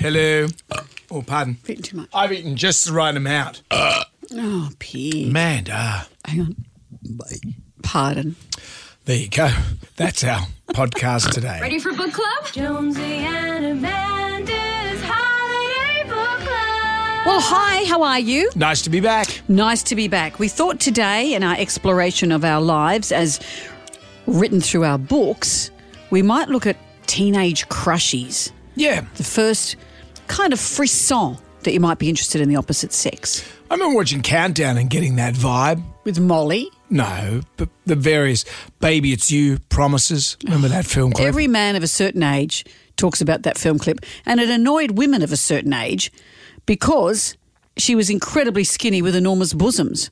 Hello. Oh, pardon. Eaten too much. I've eaten just the right amount. Oh, pig. Amanda. Hang on. Pardon. There you go. That's our podcast today. Ready for book club? Jonesy and Amanda's Holiday Book Club. Well, hi, how are you? Nice to be back. Nice to be back. We thought today, in our exploration of our lives as written through our books, we might look at teenage crushies. Yeah. The first kind of frisson that you might be interested in the opposite sex. I remember watching Countdown and getting that vibe. With Molly, No, but the various Baby It's You promises. Remember that film clip? every man of a certain age talks about that film clip, and it annoyed women of a certain age because she was incredibly skinny with enormous bosoms.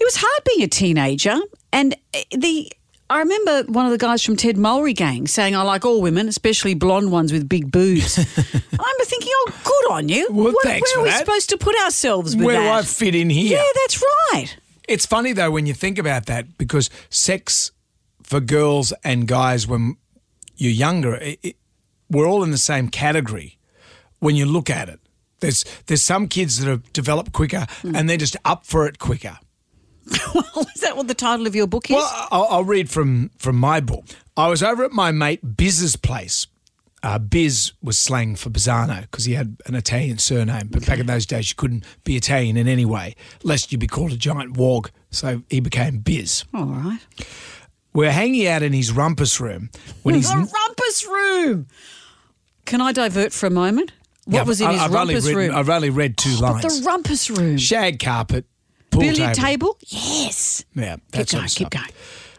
It was hard being a teenager, and eh, the I remember one of the guys from Ted Mulry gang saying, "I like all women, especially blonde ones with big boobs." I remember thinking, "Oh, good on you. Well, What- where are we that. supposed to put ourselves with Where that?" do I fit in here? yeah, that's right. It's funny though when you think about that because sex for girls and guys when you're younger, it, it, we're all in the same category when you look at it. There's there's some kids that have developed quicker hmm. and they're just up for it quicker. Well, is that what the title of your book is? Well, I'll, I'll read from from my book. I was over at my mate Biz's place. Uh, Biz was slang for Bizzano because he had an Italian surname. But back in those days, you couldn't be Italian in any way, lest you be called a giant wog. So he became Biz. all right. We're hanging out in his rumpus room when he's. the rumpus room. Can I divert for a moment? What Yeah, was in I- his I've only rumpus room? Oh, I've only read two but lines. the rumpus room. Shag carpet, pool Billiard table. table? Yes. Yeah, Keep that going, keep going.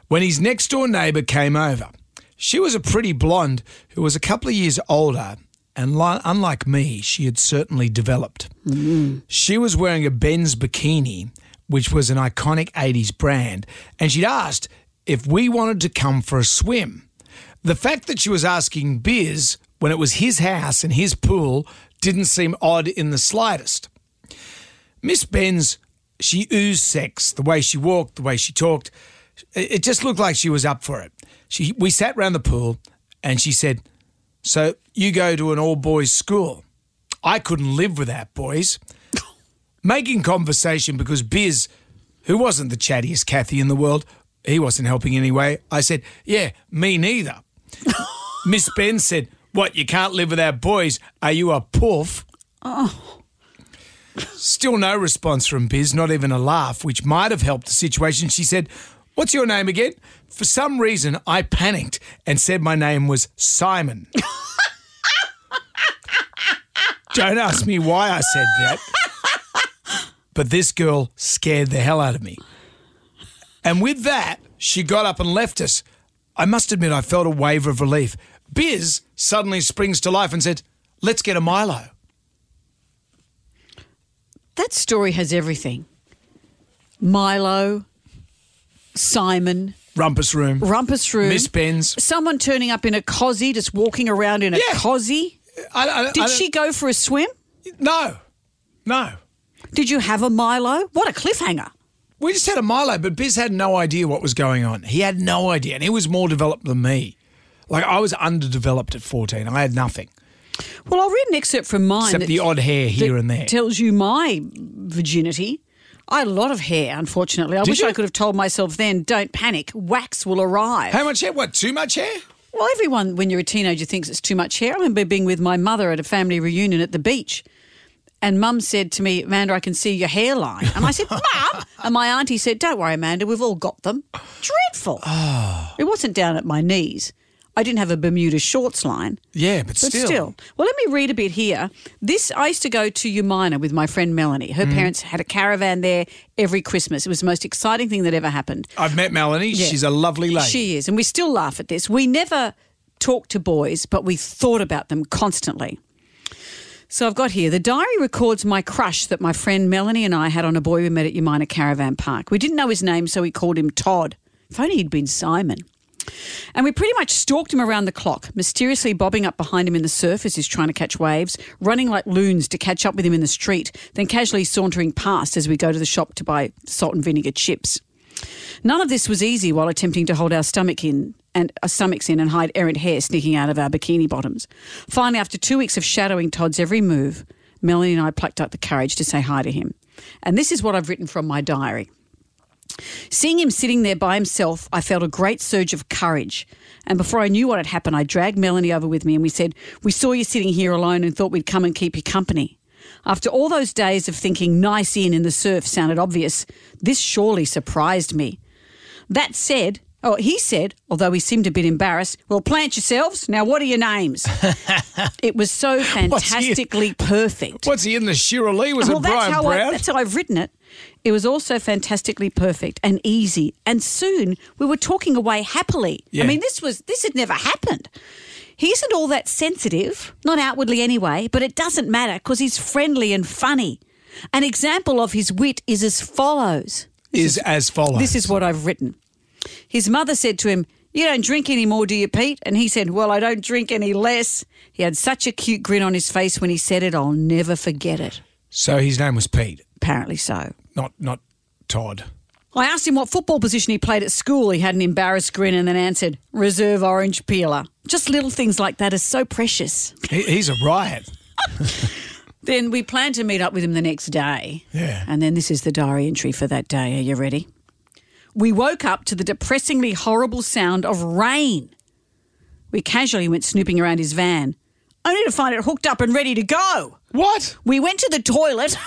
When his next door neighbour came over, she was a pretty blonde who was a couple of years older, and li- unlike me, she had certainly developed. Mm. She was wearing a Ben's bikini, which was an iconic 80s brand, and she'd asked if we wanted to come for a swim. The fact that she was asking Biz when it was his house and his pool didn't seem odd in the slightest. Miss Benz, she oozed sex, the way she walked, the way she talked. It just looked like she was up for it. She, we sat round the pool and she said, So you go to an all boys school? I couldn't live without boys. Making conversation because Biz, who wasn't the chattiest Kathy in the world, he wasn't helping anyway. I said, Yeah, me neither. Miss Ben said, What, you can't live without boys? Are you a poof? Oh. Still no response from Biz, not even a laugh, which might have helped the situation. She said, What's your name again? For some reason, I panicked and said my name was Simon. Don't ask me why I said that. But this girl scared the hell out of me. And with that, she got up and left us. I must admit, I felt a wave of relief. Biz suddenly springs to life and said, Let's get a Milo. That story has everything Milo, Simon, Rumpus room. rumpus room. Miss Benz. Someone turning up in a cosy, just walking around in a Yeah. cosy. I, I, Did I- she go for a swim? No. No. Did you have a Milo? What a cliffhanger. We just had a Milo, but Biz had no idea what was going on. He had no idea, and he was more developed than me. Like I was underdeveloped at 14. I had nothing Well, I'll read an excerpt from mine. except the odd hair here and there. Tells you my virginity. I had a lot of hair, unfortunately. I Did wish you? I could have told myself then, don't panic, wax will arrive. How much hair? What? Too much hair? Well, everyone, when you're a teenager, thinks it's too much hair. I remember being with my mother at a family reunion at the beach. And mum said to me, Amanda, I can see your hairline. And I said, Mum. And my auntie said, Don't worry, Amanda, we've all got them. Dreadful. Ah. It wasn't down at my knees. I didn't have a Bermuda shorts line. Yeah, but, But still. still. Well, let me read a bit here. This I used to go to Umina with my friend Melanie. Mm. Her parents had a caravan there every Christmas. It was the most exciting thing that ever happened. I've met Melanie. Yeah. She's a lovely lady. She is, and we still laugh at this. We never talked to boys, but we thought about them constantly. So I've got here the diary records my crush that my friend Melanie and I had on a boy we met at Umina Caravan Park. We didn't know his name, so we called him Todd. If only he'd been Simon. And we pretty much stalked him around the clock, mysteriously bobbing up behind him in the surf as he's trying to catch waves, running like loons to catch up with him in the street, then casually sauntering past as we go to the shop to buy salt and vinegar chips. None of this was easy while attempting to hold our stomach in and our stomachs in and hide errant hair sneaking out of our bikini bottoms. Finally, after two weeks of shadowing Todd's every move, Melanie and I plucked up the courage to say hi to him. And this is what I've written from my diary. Seeing him sitting there by himself, I felt a great surge of courage. And before I knew what had happened, I dragged Melanie over with me and we said, We saw you sitting here alone and thought we'd come and keep you company. After all those days of thinking nice in in the surf sounded obvious, this surely surprised me. That said, oh, he said, although he seemed a bit embarrassed, Well, plant yourselves. Now, what are your names? it was so What's fantastically perfect. What's he in the Shira Lee? Was Well, it that's Brian I, Brown? that's how I've written it. It was also fantastically perfect and easy, and soon we were talking away happily. Yeah. I mean, this was this had never happened. He isn't all that sensitive, not outwardly anyway, but it doesn't matter because he's friendly and funny. An example of his wit is as follows. is as follows. This is what I've written. His mother said to him, You don't drink any more, do you, Pete? And he said, Well, I don't drink any less. He had such a cute grin on his face when he said it, I'll never forget it. So his name was Pete, Apparently so. not not Todd. I asked him what football position he played at school. He had an embarrassed grin and then answered, Reserve orange peeler. Just little things like that are so precious. He, he's a riot. Then we planned to meet up with him the next day. Yeah. And then this is the diary entry for that day. Are you ready? We woke up to the depressingly horrible sound of rain. We casually went snooping around his van, only to find it hooked up and ready to go. What? We went to the toilet,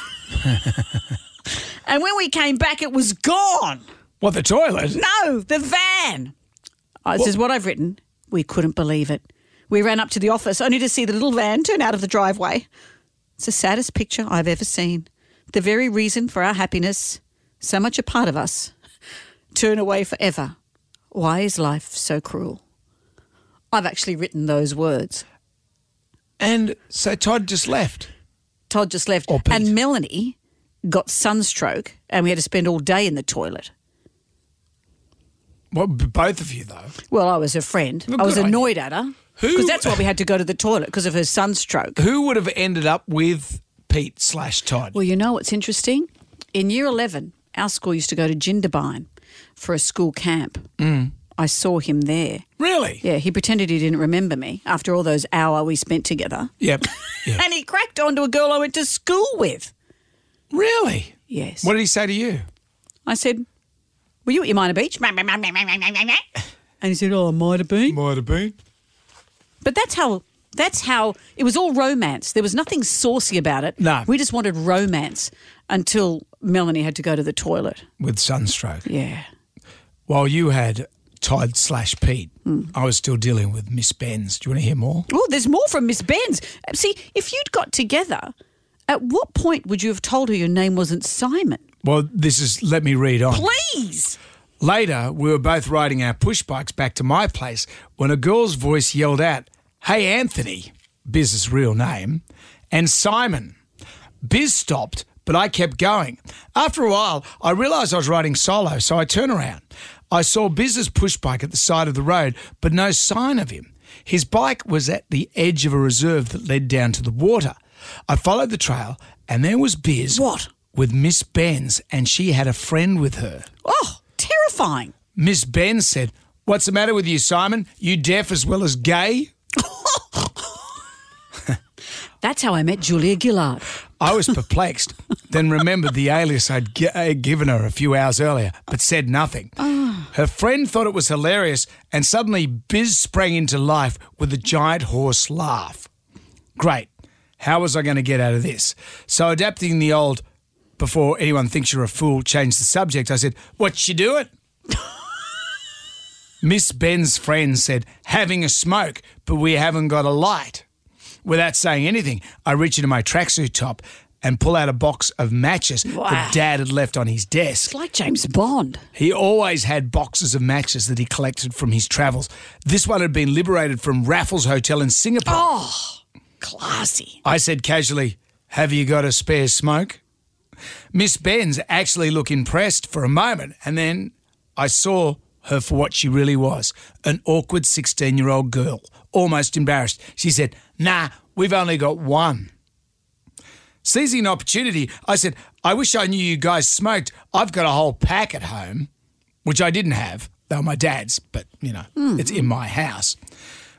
and when we came back, it was gone. What the toilet? No, the van. Oh, this is what I've written. We couldn't believe it. We ran up to the office only to see the little van turn out of the driveway. It's the saddest picture I've ever seen. The very reason for our happiness, so much a part of us, turn away forever. Why is life so cruel? I've actually written those words. And so Todd just left. Todd just left. And Melanie got sunstroke, and we had to spend all day in the toilet. Well, both of you though. Well, I was her friend. Well, I was annoyed at her. Who- Because that's why we had to go to the toilet because of her sunstroke. Who would have ended up with Pete slash Todd? Well, you know what's interesting? In year 11, our school used to go to Jindabyne for a school camp. Mm. I saw him there. really? Yeah, he pretended he didn't remember me after all those hour we spent together. Yep. Yeah. And he cracked onto a girl I went to school with. really? Yes. What did he say to you? I said, Were you at Umina beach? And he said, Oh, I might have been. Might have been. But that's how that's how it was all romance. There was nothing saucy about it. No. We just wanted romance until Melanie had to go to the toilet. With sunstroke. Yeah. While you had Todd slash Pete, Hmm. I was still dealing with Miss Benz. Do you want to hear more? Oh, there's more from Miss Benz. See, if you'd got together, at what point would you have told her your name wasn't Simon? Well, this is, let me read on. Please. Later, we were both riding our push bikes back to my place when a girl's voice yelled out, Hey, Anthony, Biz's real name, and Simon. Biz stopped, but I kept going. After a while, I realised I was riding solo, so I turned around. I saw Biz's push bike at the side of the road, but no sign of him. His bike was at the edge of a reserve that led down to the water. I followed the trail, and there was Biz. What? With Miss Benz, and she had a friend with her. Oh, terrifying. Miss Ben said, What's the matter with you, Simon? You deaf as well as gay? That's how I met Julia Gillard. I was perplexed, then remembered the alias I'd gi- uh, given her a few hours earlier, but said nothing. Her friend thought it was hilarious, and suddenly Biz sprang into life with a giant horse laugh. Great. How was I going to get out of this? So, adapting the old, before anyone thinks you're a fool, change the subject, I said, What you doing? Miss Ben's friend said, Having a smoke, but we haven't got a light. Without saying anything, I reach into my tracksuit top and pull out a box of matches Wow. that Dad had left on his desk. It's like James Bond. He always had boxes of matches that he collected from his travels. This one had been liberated from Raffles Hotel in Singapore. Oh, classy. I said casually, Have you got a spare smoke? Miss Benz actually looked impressed for a moment, and then I saw her for what she really was an awkward 16 year old girl, almost embarrassed. She said, Nah, we've only got one. Seizing an opportunity, I said, I wish I knew you guys smoked. I've got a whole pack at home, which I didn't have. They were my dad's, but you know, it's in my house.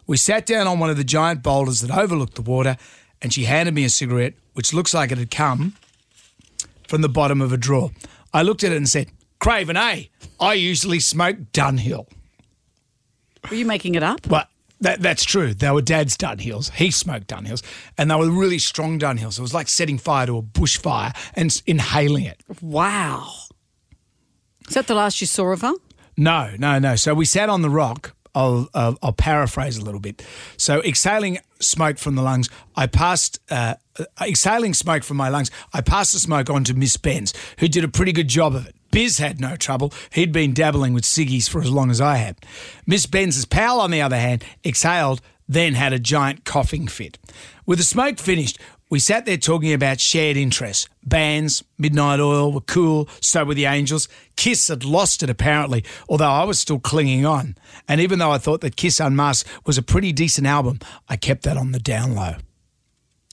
We sat down on one of the giant boulders that overlooked the water, and she handed me a cigarette, which looks like it had come from the bottom of a drawer. I looked at it and said, Craven, eh? I usually smoke Dunhill. Were you making it up? But that, that's true. They were dad's Dunhills. He smoked Dunhills, and they were really strong Dunhills. It was like setting fire to a bushfire and inhaling it. Wow. Is that the last you saw of her? No, no, no. So we sat on the rock. I'll, uh, I'll paraphrase a little bit. So exhaling smoke from the lungs, I passed uh, uh, exhaling smoke from my lungs. I passed the smoke on to Miss Benz, who did a pretty good job of it. Biz had no trouble. He'd been dabbling with ciggies for as long as I had. Miss Benz's pal, on the other hand, exhaled, then had a giant coughing fit. With the smoke finished, we sat there talking about shared interests. Bands, Midnight Oil were cool, so were the Angels. Kiss had lost it apparently, although I was still clinging on. And even though I thought that Kiss Unmasked was a pretty decent album, I kept that on the down low.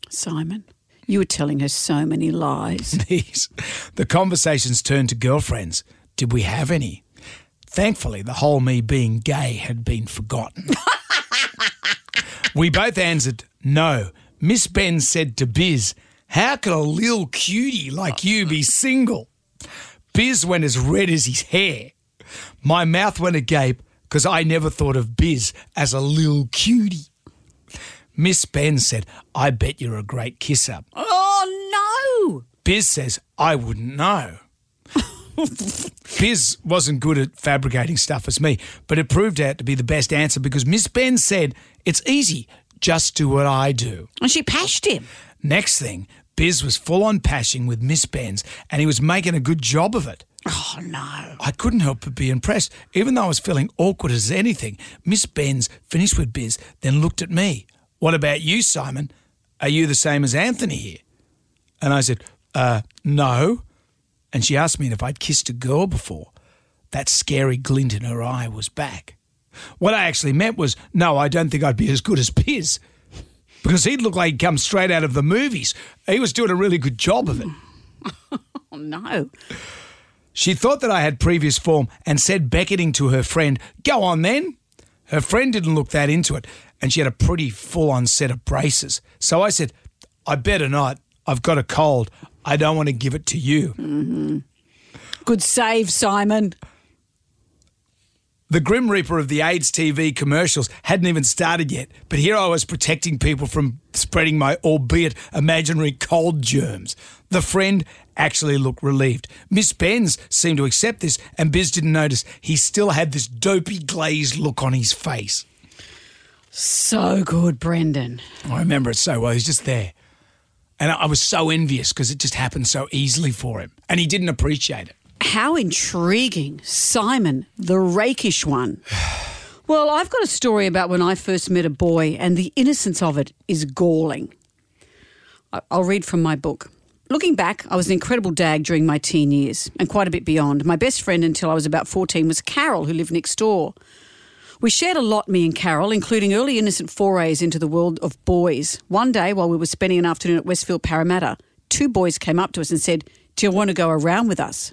Simon, you were telling her so many lies. These, the conversations turned to girlfriends. Did we have any? Thankfully, the whole me being gay had been forgotten. we both answered no. Miss Ben said to Biz, How could a lil cutie like you be single? Biz went as red as his hair. My mouth went agape because I never thought of Biz as a lil cutie. Miss Ben said, I bet you're a great kisser. oh, no. Biz says, I wouldn't know. Biz wasn't good at fabricating stuff as me, but it proved out to be the best answer because Miss Ben said, It's easy, just do what I do. And she pashed him. Next thing, Biz was full on pashing with Miss Ben's and he was making a good job of it. Oh, no. I couldn't help but be impressed. Even though I was feeling awkward as anything, Miss Benz finished with Biz, then looked at me. What about you, Simon? Are you the same as Anthony here? And I said, uh, no. And she asked me if I'd kissed a girl before. That scary glint in her eye was back. What I actually meant was, no, I don't think I'd be as good as Biz. Because he'd look like he'd come straight out of the movies. He was doing a really good job of it. Oh, no. She thought that I had previous form and said, beckoning to her friend, Go on then. Her friend didn't look that into it, and she had a pretty full on set of braces. So I said, I better not. I've got a cold. I don't want to give it to you. Mm-hmm. Good save, Simon. The Grim Reaper of the AIDS TV commercials hadn't even started yet, but here I was protecting people from spreading my albeit imaginary cold germs. The friend actually looked relieved. Miss Benz seemed to accept this, and Biz didn't notice he still had this dopey glazed look on his face. So good, Brendan. I remember it so well. He's just there. And I was so envious because it just happened so easily for him. And he didn't appreciate it. How intriguing. Simon, the rakish one. Well, I've got a story about when I first met a boy, and the innocence of it is galling. I'll read from my book. Looking back, I was an incredible dag during my teen years and quite a bit beyond. My best friend until I was about 14 was Carol, who lived next door. We shared a lot, me and Carol, including early innocent forays into the world of boys. One day, while we were spending an afternoon at Westfield Parramatta, two boys came up to us and said, Do you want to go around with us?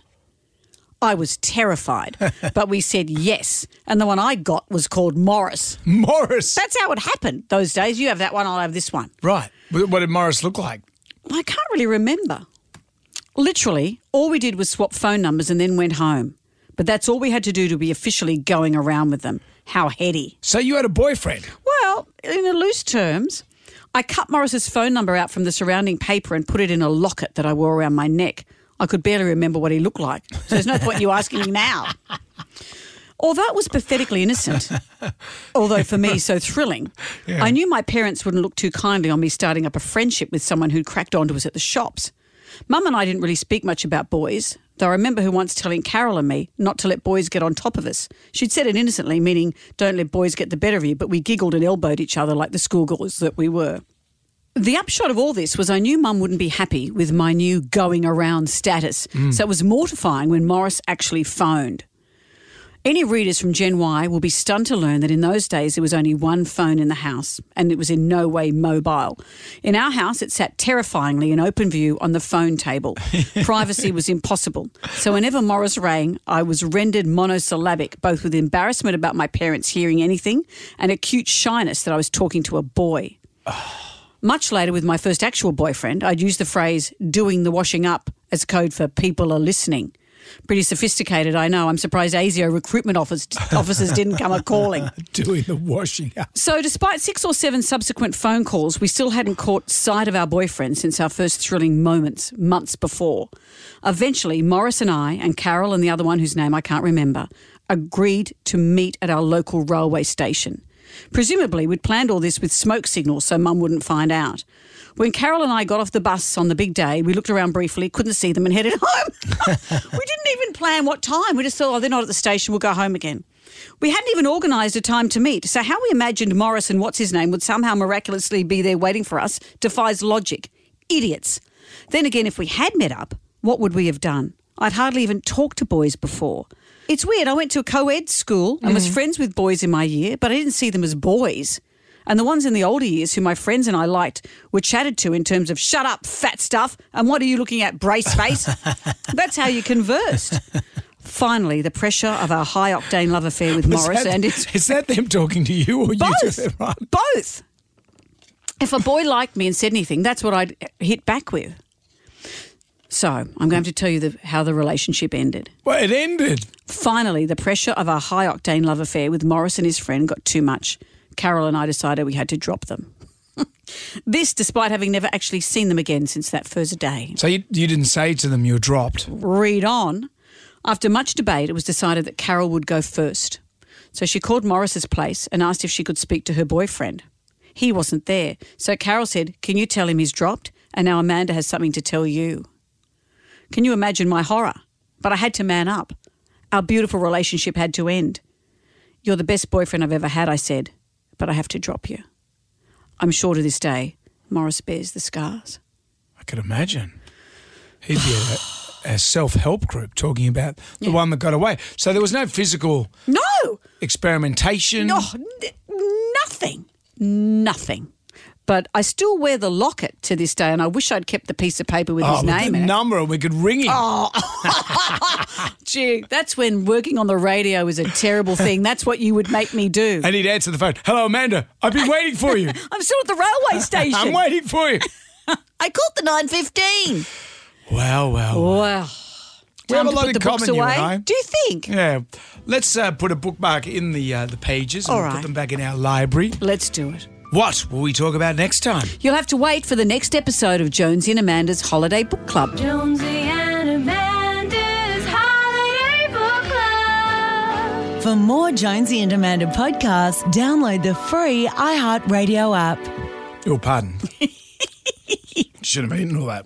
I was terrified, but we said yes. And the one I got was called Morris. Morris. That's how it happened those days. You have that one, I'll have this one. right. What what did Morris look like? I can't really remember. Literally, all we did was swap phone numbers and then went home. But that's all we had to do to be officially going around with them. How heady. So you had a boyfriend. Well, in loose terms, I cut Morris's phone number out from the surrounding paper and put it in a locket that I wore around my neck. I could barely remember what he looked like. So there's no point you asking me now. Although it was pathetically innocent, although for me so thrilling, I knew my parents wouldn't look too kindly on me starting up a friendship with someone who'd cracked onto us at the shops. Mum and I didn't really speak much about boys, though I remember her once telling Carol and me not to let boys get on top of us. She'd said it innocently, meaning don't let boys get the better of you, but we giggled and elbowed each other like the schoolgirls that we were. The upshot of all this was I knew mum wouldn't be happy with my new going around status, mm. so it was mortifying when Morris actually phoned. Any readers from Gen Y will be stunned to learn that in those days there was only one phone in the house and it was in no way mobile. In our house, it sat terrifyingly in open view on the phone table. Privacy was impossible. So whenever Morris rang, I was rendered monosyllabic, both with embarrassment about my parents hearing anything and acute shyness that I was talking to a boy. Much later, with my first actual boyfriend, I'd use the phrase doing the washing up as code for people are listening. Pretty sophisticated, I know. I'm surprised ASIO recruitment office, officers didn't come a calling. Doing the washing up. So, despite six or seven subsequent phone calls, we still hadn't caught sight of our boyfriend since our first thrilling moments months before. Eventually, Morris and I, and Carol and the other one whose name I can't remember, agreed to meet at our local railway station. Presumably, we'd planned all this with smoke signals so Mum wouldn't find out. When Carol and I got off the bus on the big day, we looked around briefly, couldn't see them, and headed home. we didn't even plan what time. We just thought, oh, they're not at the station, we'll go home again. We hadn't even organised a time to meet, so how we imagined Morris and what's his name would somehow miraculously be there waiting for us defies logic. Idiots. Then again, if we had met up, what would we have done? I'd hardly even talked to boys before. It's weird. I went to a co ed school and was mm. friends with boys in my year, but I didn't see them as boys. And the ones in the older years who my friends and I liked were chatted to in terms of shut up, fat stuff, and what are you looking at, brace face? That's how you conversed. Finally, the pressure of our high octane love affair with Is Morris that- and his is that them talking to you or you to both. Right. Both. If a boy liked me and said anything, that's what I'd hit back with. So I'm going to tell you the, how the relationship ended. Well, it ended. Finally, the pressure of our high octane love affair with Morris and his friend got too much. Carol and I decided we had to drop them. this, despite having never actually seen them again since that first day. So you, you didn't say to them you were dropped. Read on. After much debate, it was decided that Carol would go first. So she called Morris's place and asked if she could speak to her boyfriend. He wasn't there. So Carol said, Can you tell him he's dropped? And now Amanda has something to tell you. Can you imagine my horror? But I had to man up. Our beautiful relationship had to end. You're the best boyfriend I've ever had, I said, but I have to drop you. I'm sure to this day, Morris bears the scars. I could imagine. He'd be a, a self help group talking about the one that got away. So there was no physical No! experimentation. No, nothing. Nothing. But I still wear the locket to this day, and I wish I'd kept the piece of paper with Oh, his name the in it. number, and we could ring him. Oh, Gee, that's when working on the radio is a terrible thing. That's what you would make me do. And he'd answer the phone. Hello, Amanda. I've been waiting for you. I'm still at the railway station. I'm waiting for you. I caught the 915. Well, well. well. Wow. We have a lot in common, you away. and I. Do you think? Yeah. Let's uh, put a bookmark in the uh, the pages and All we'll right. put them back in our library. Let's do it. What will we talk about next time? You'll have to wait for the next episode of Jonesy and Amanda's Holiday Book Club. Jonesy and Amanda's Holiday Book Club. For more Jonesy and Amanda podcasts, download the free iHeartRadio app. Oh, pardon. Should have eaten all that.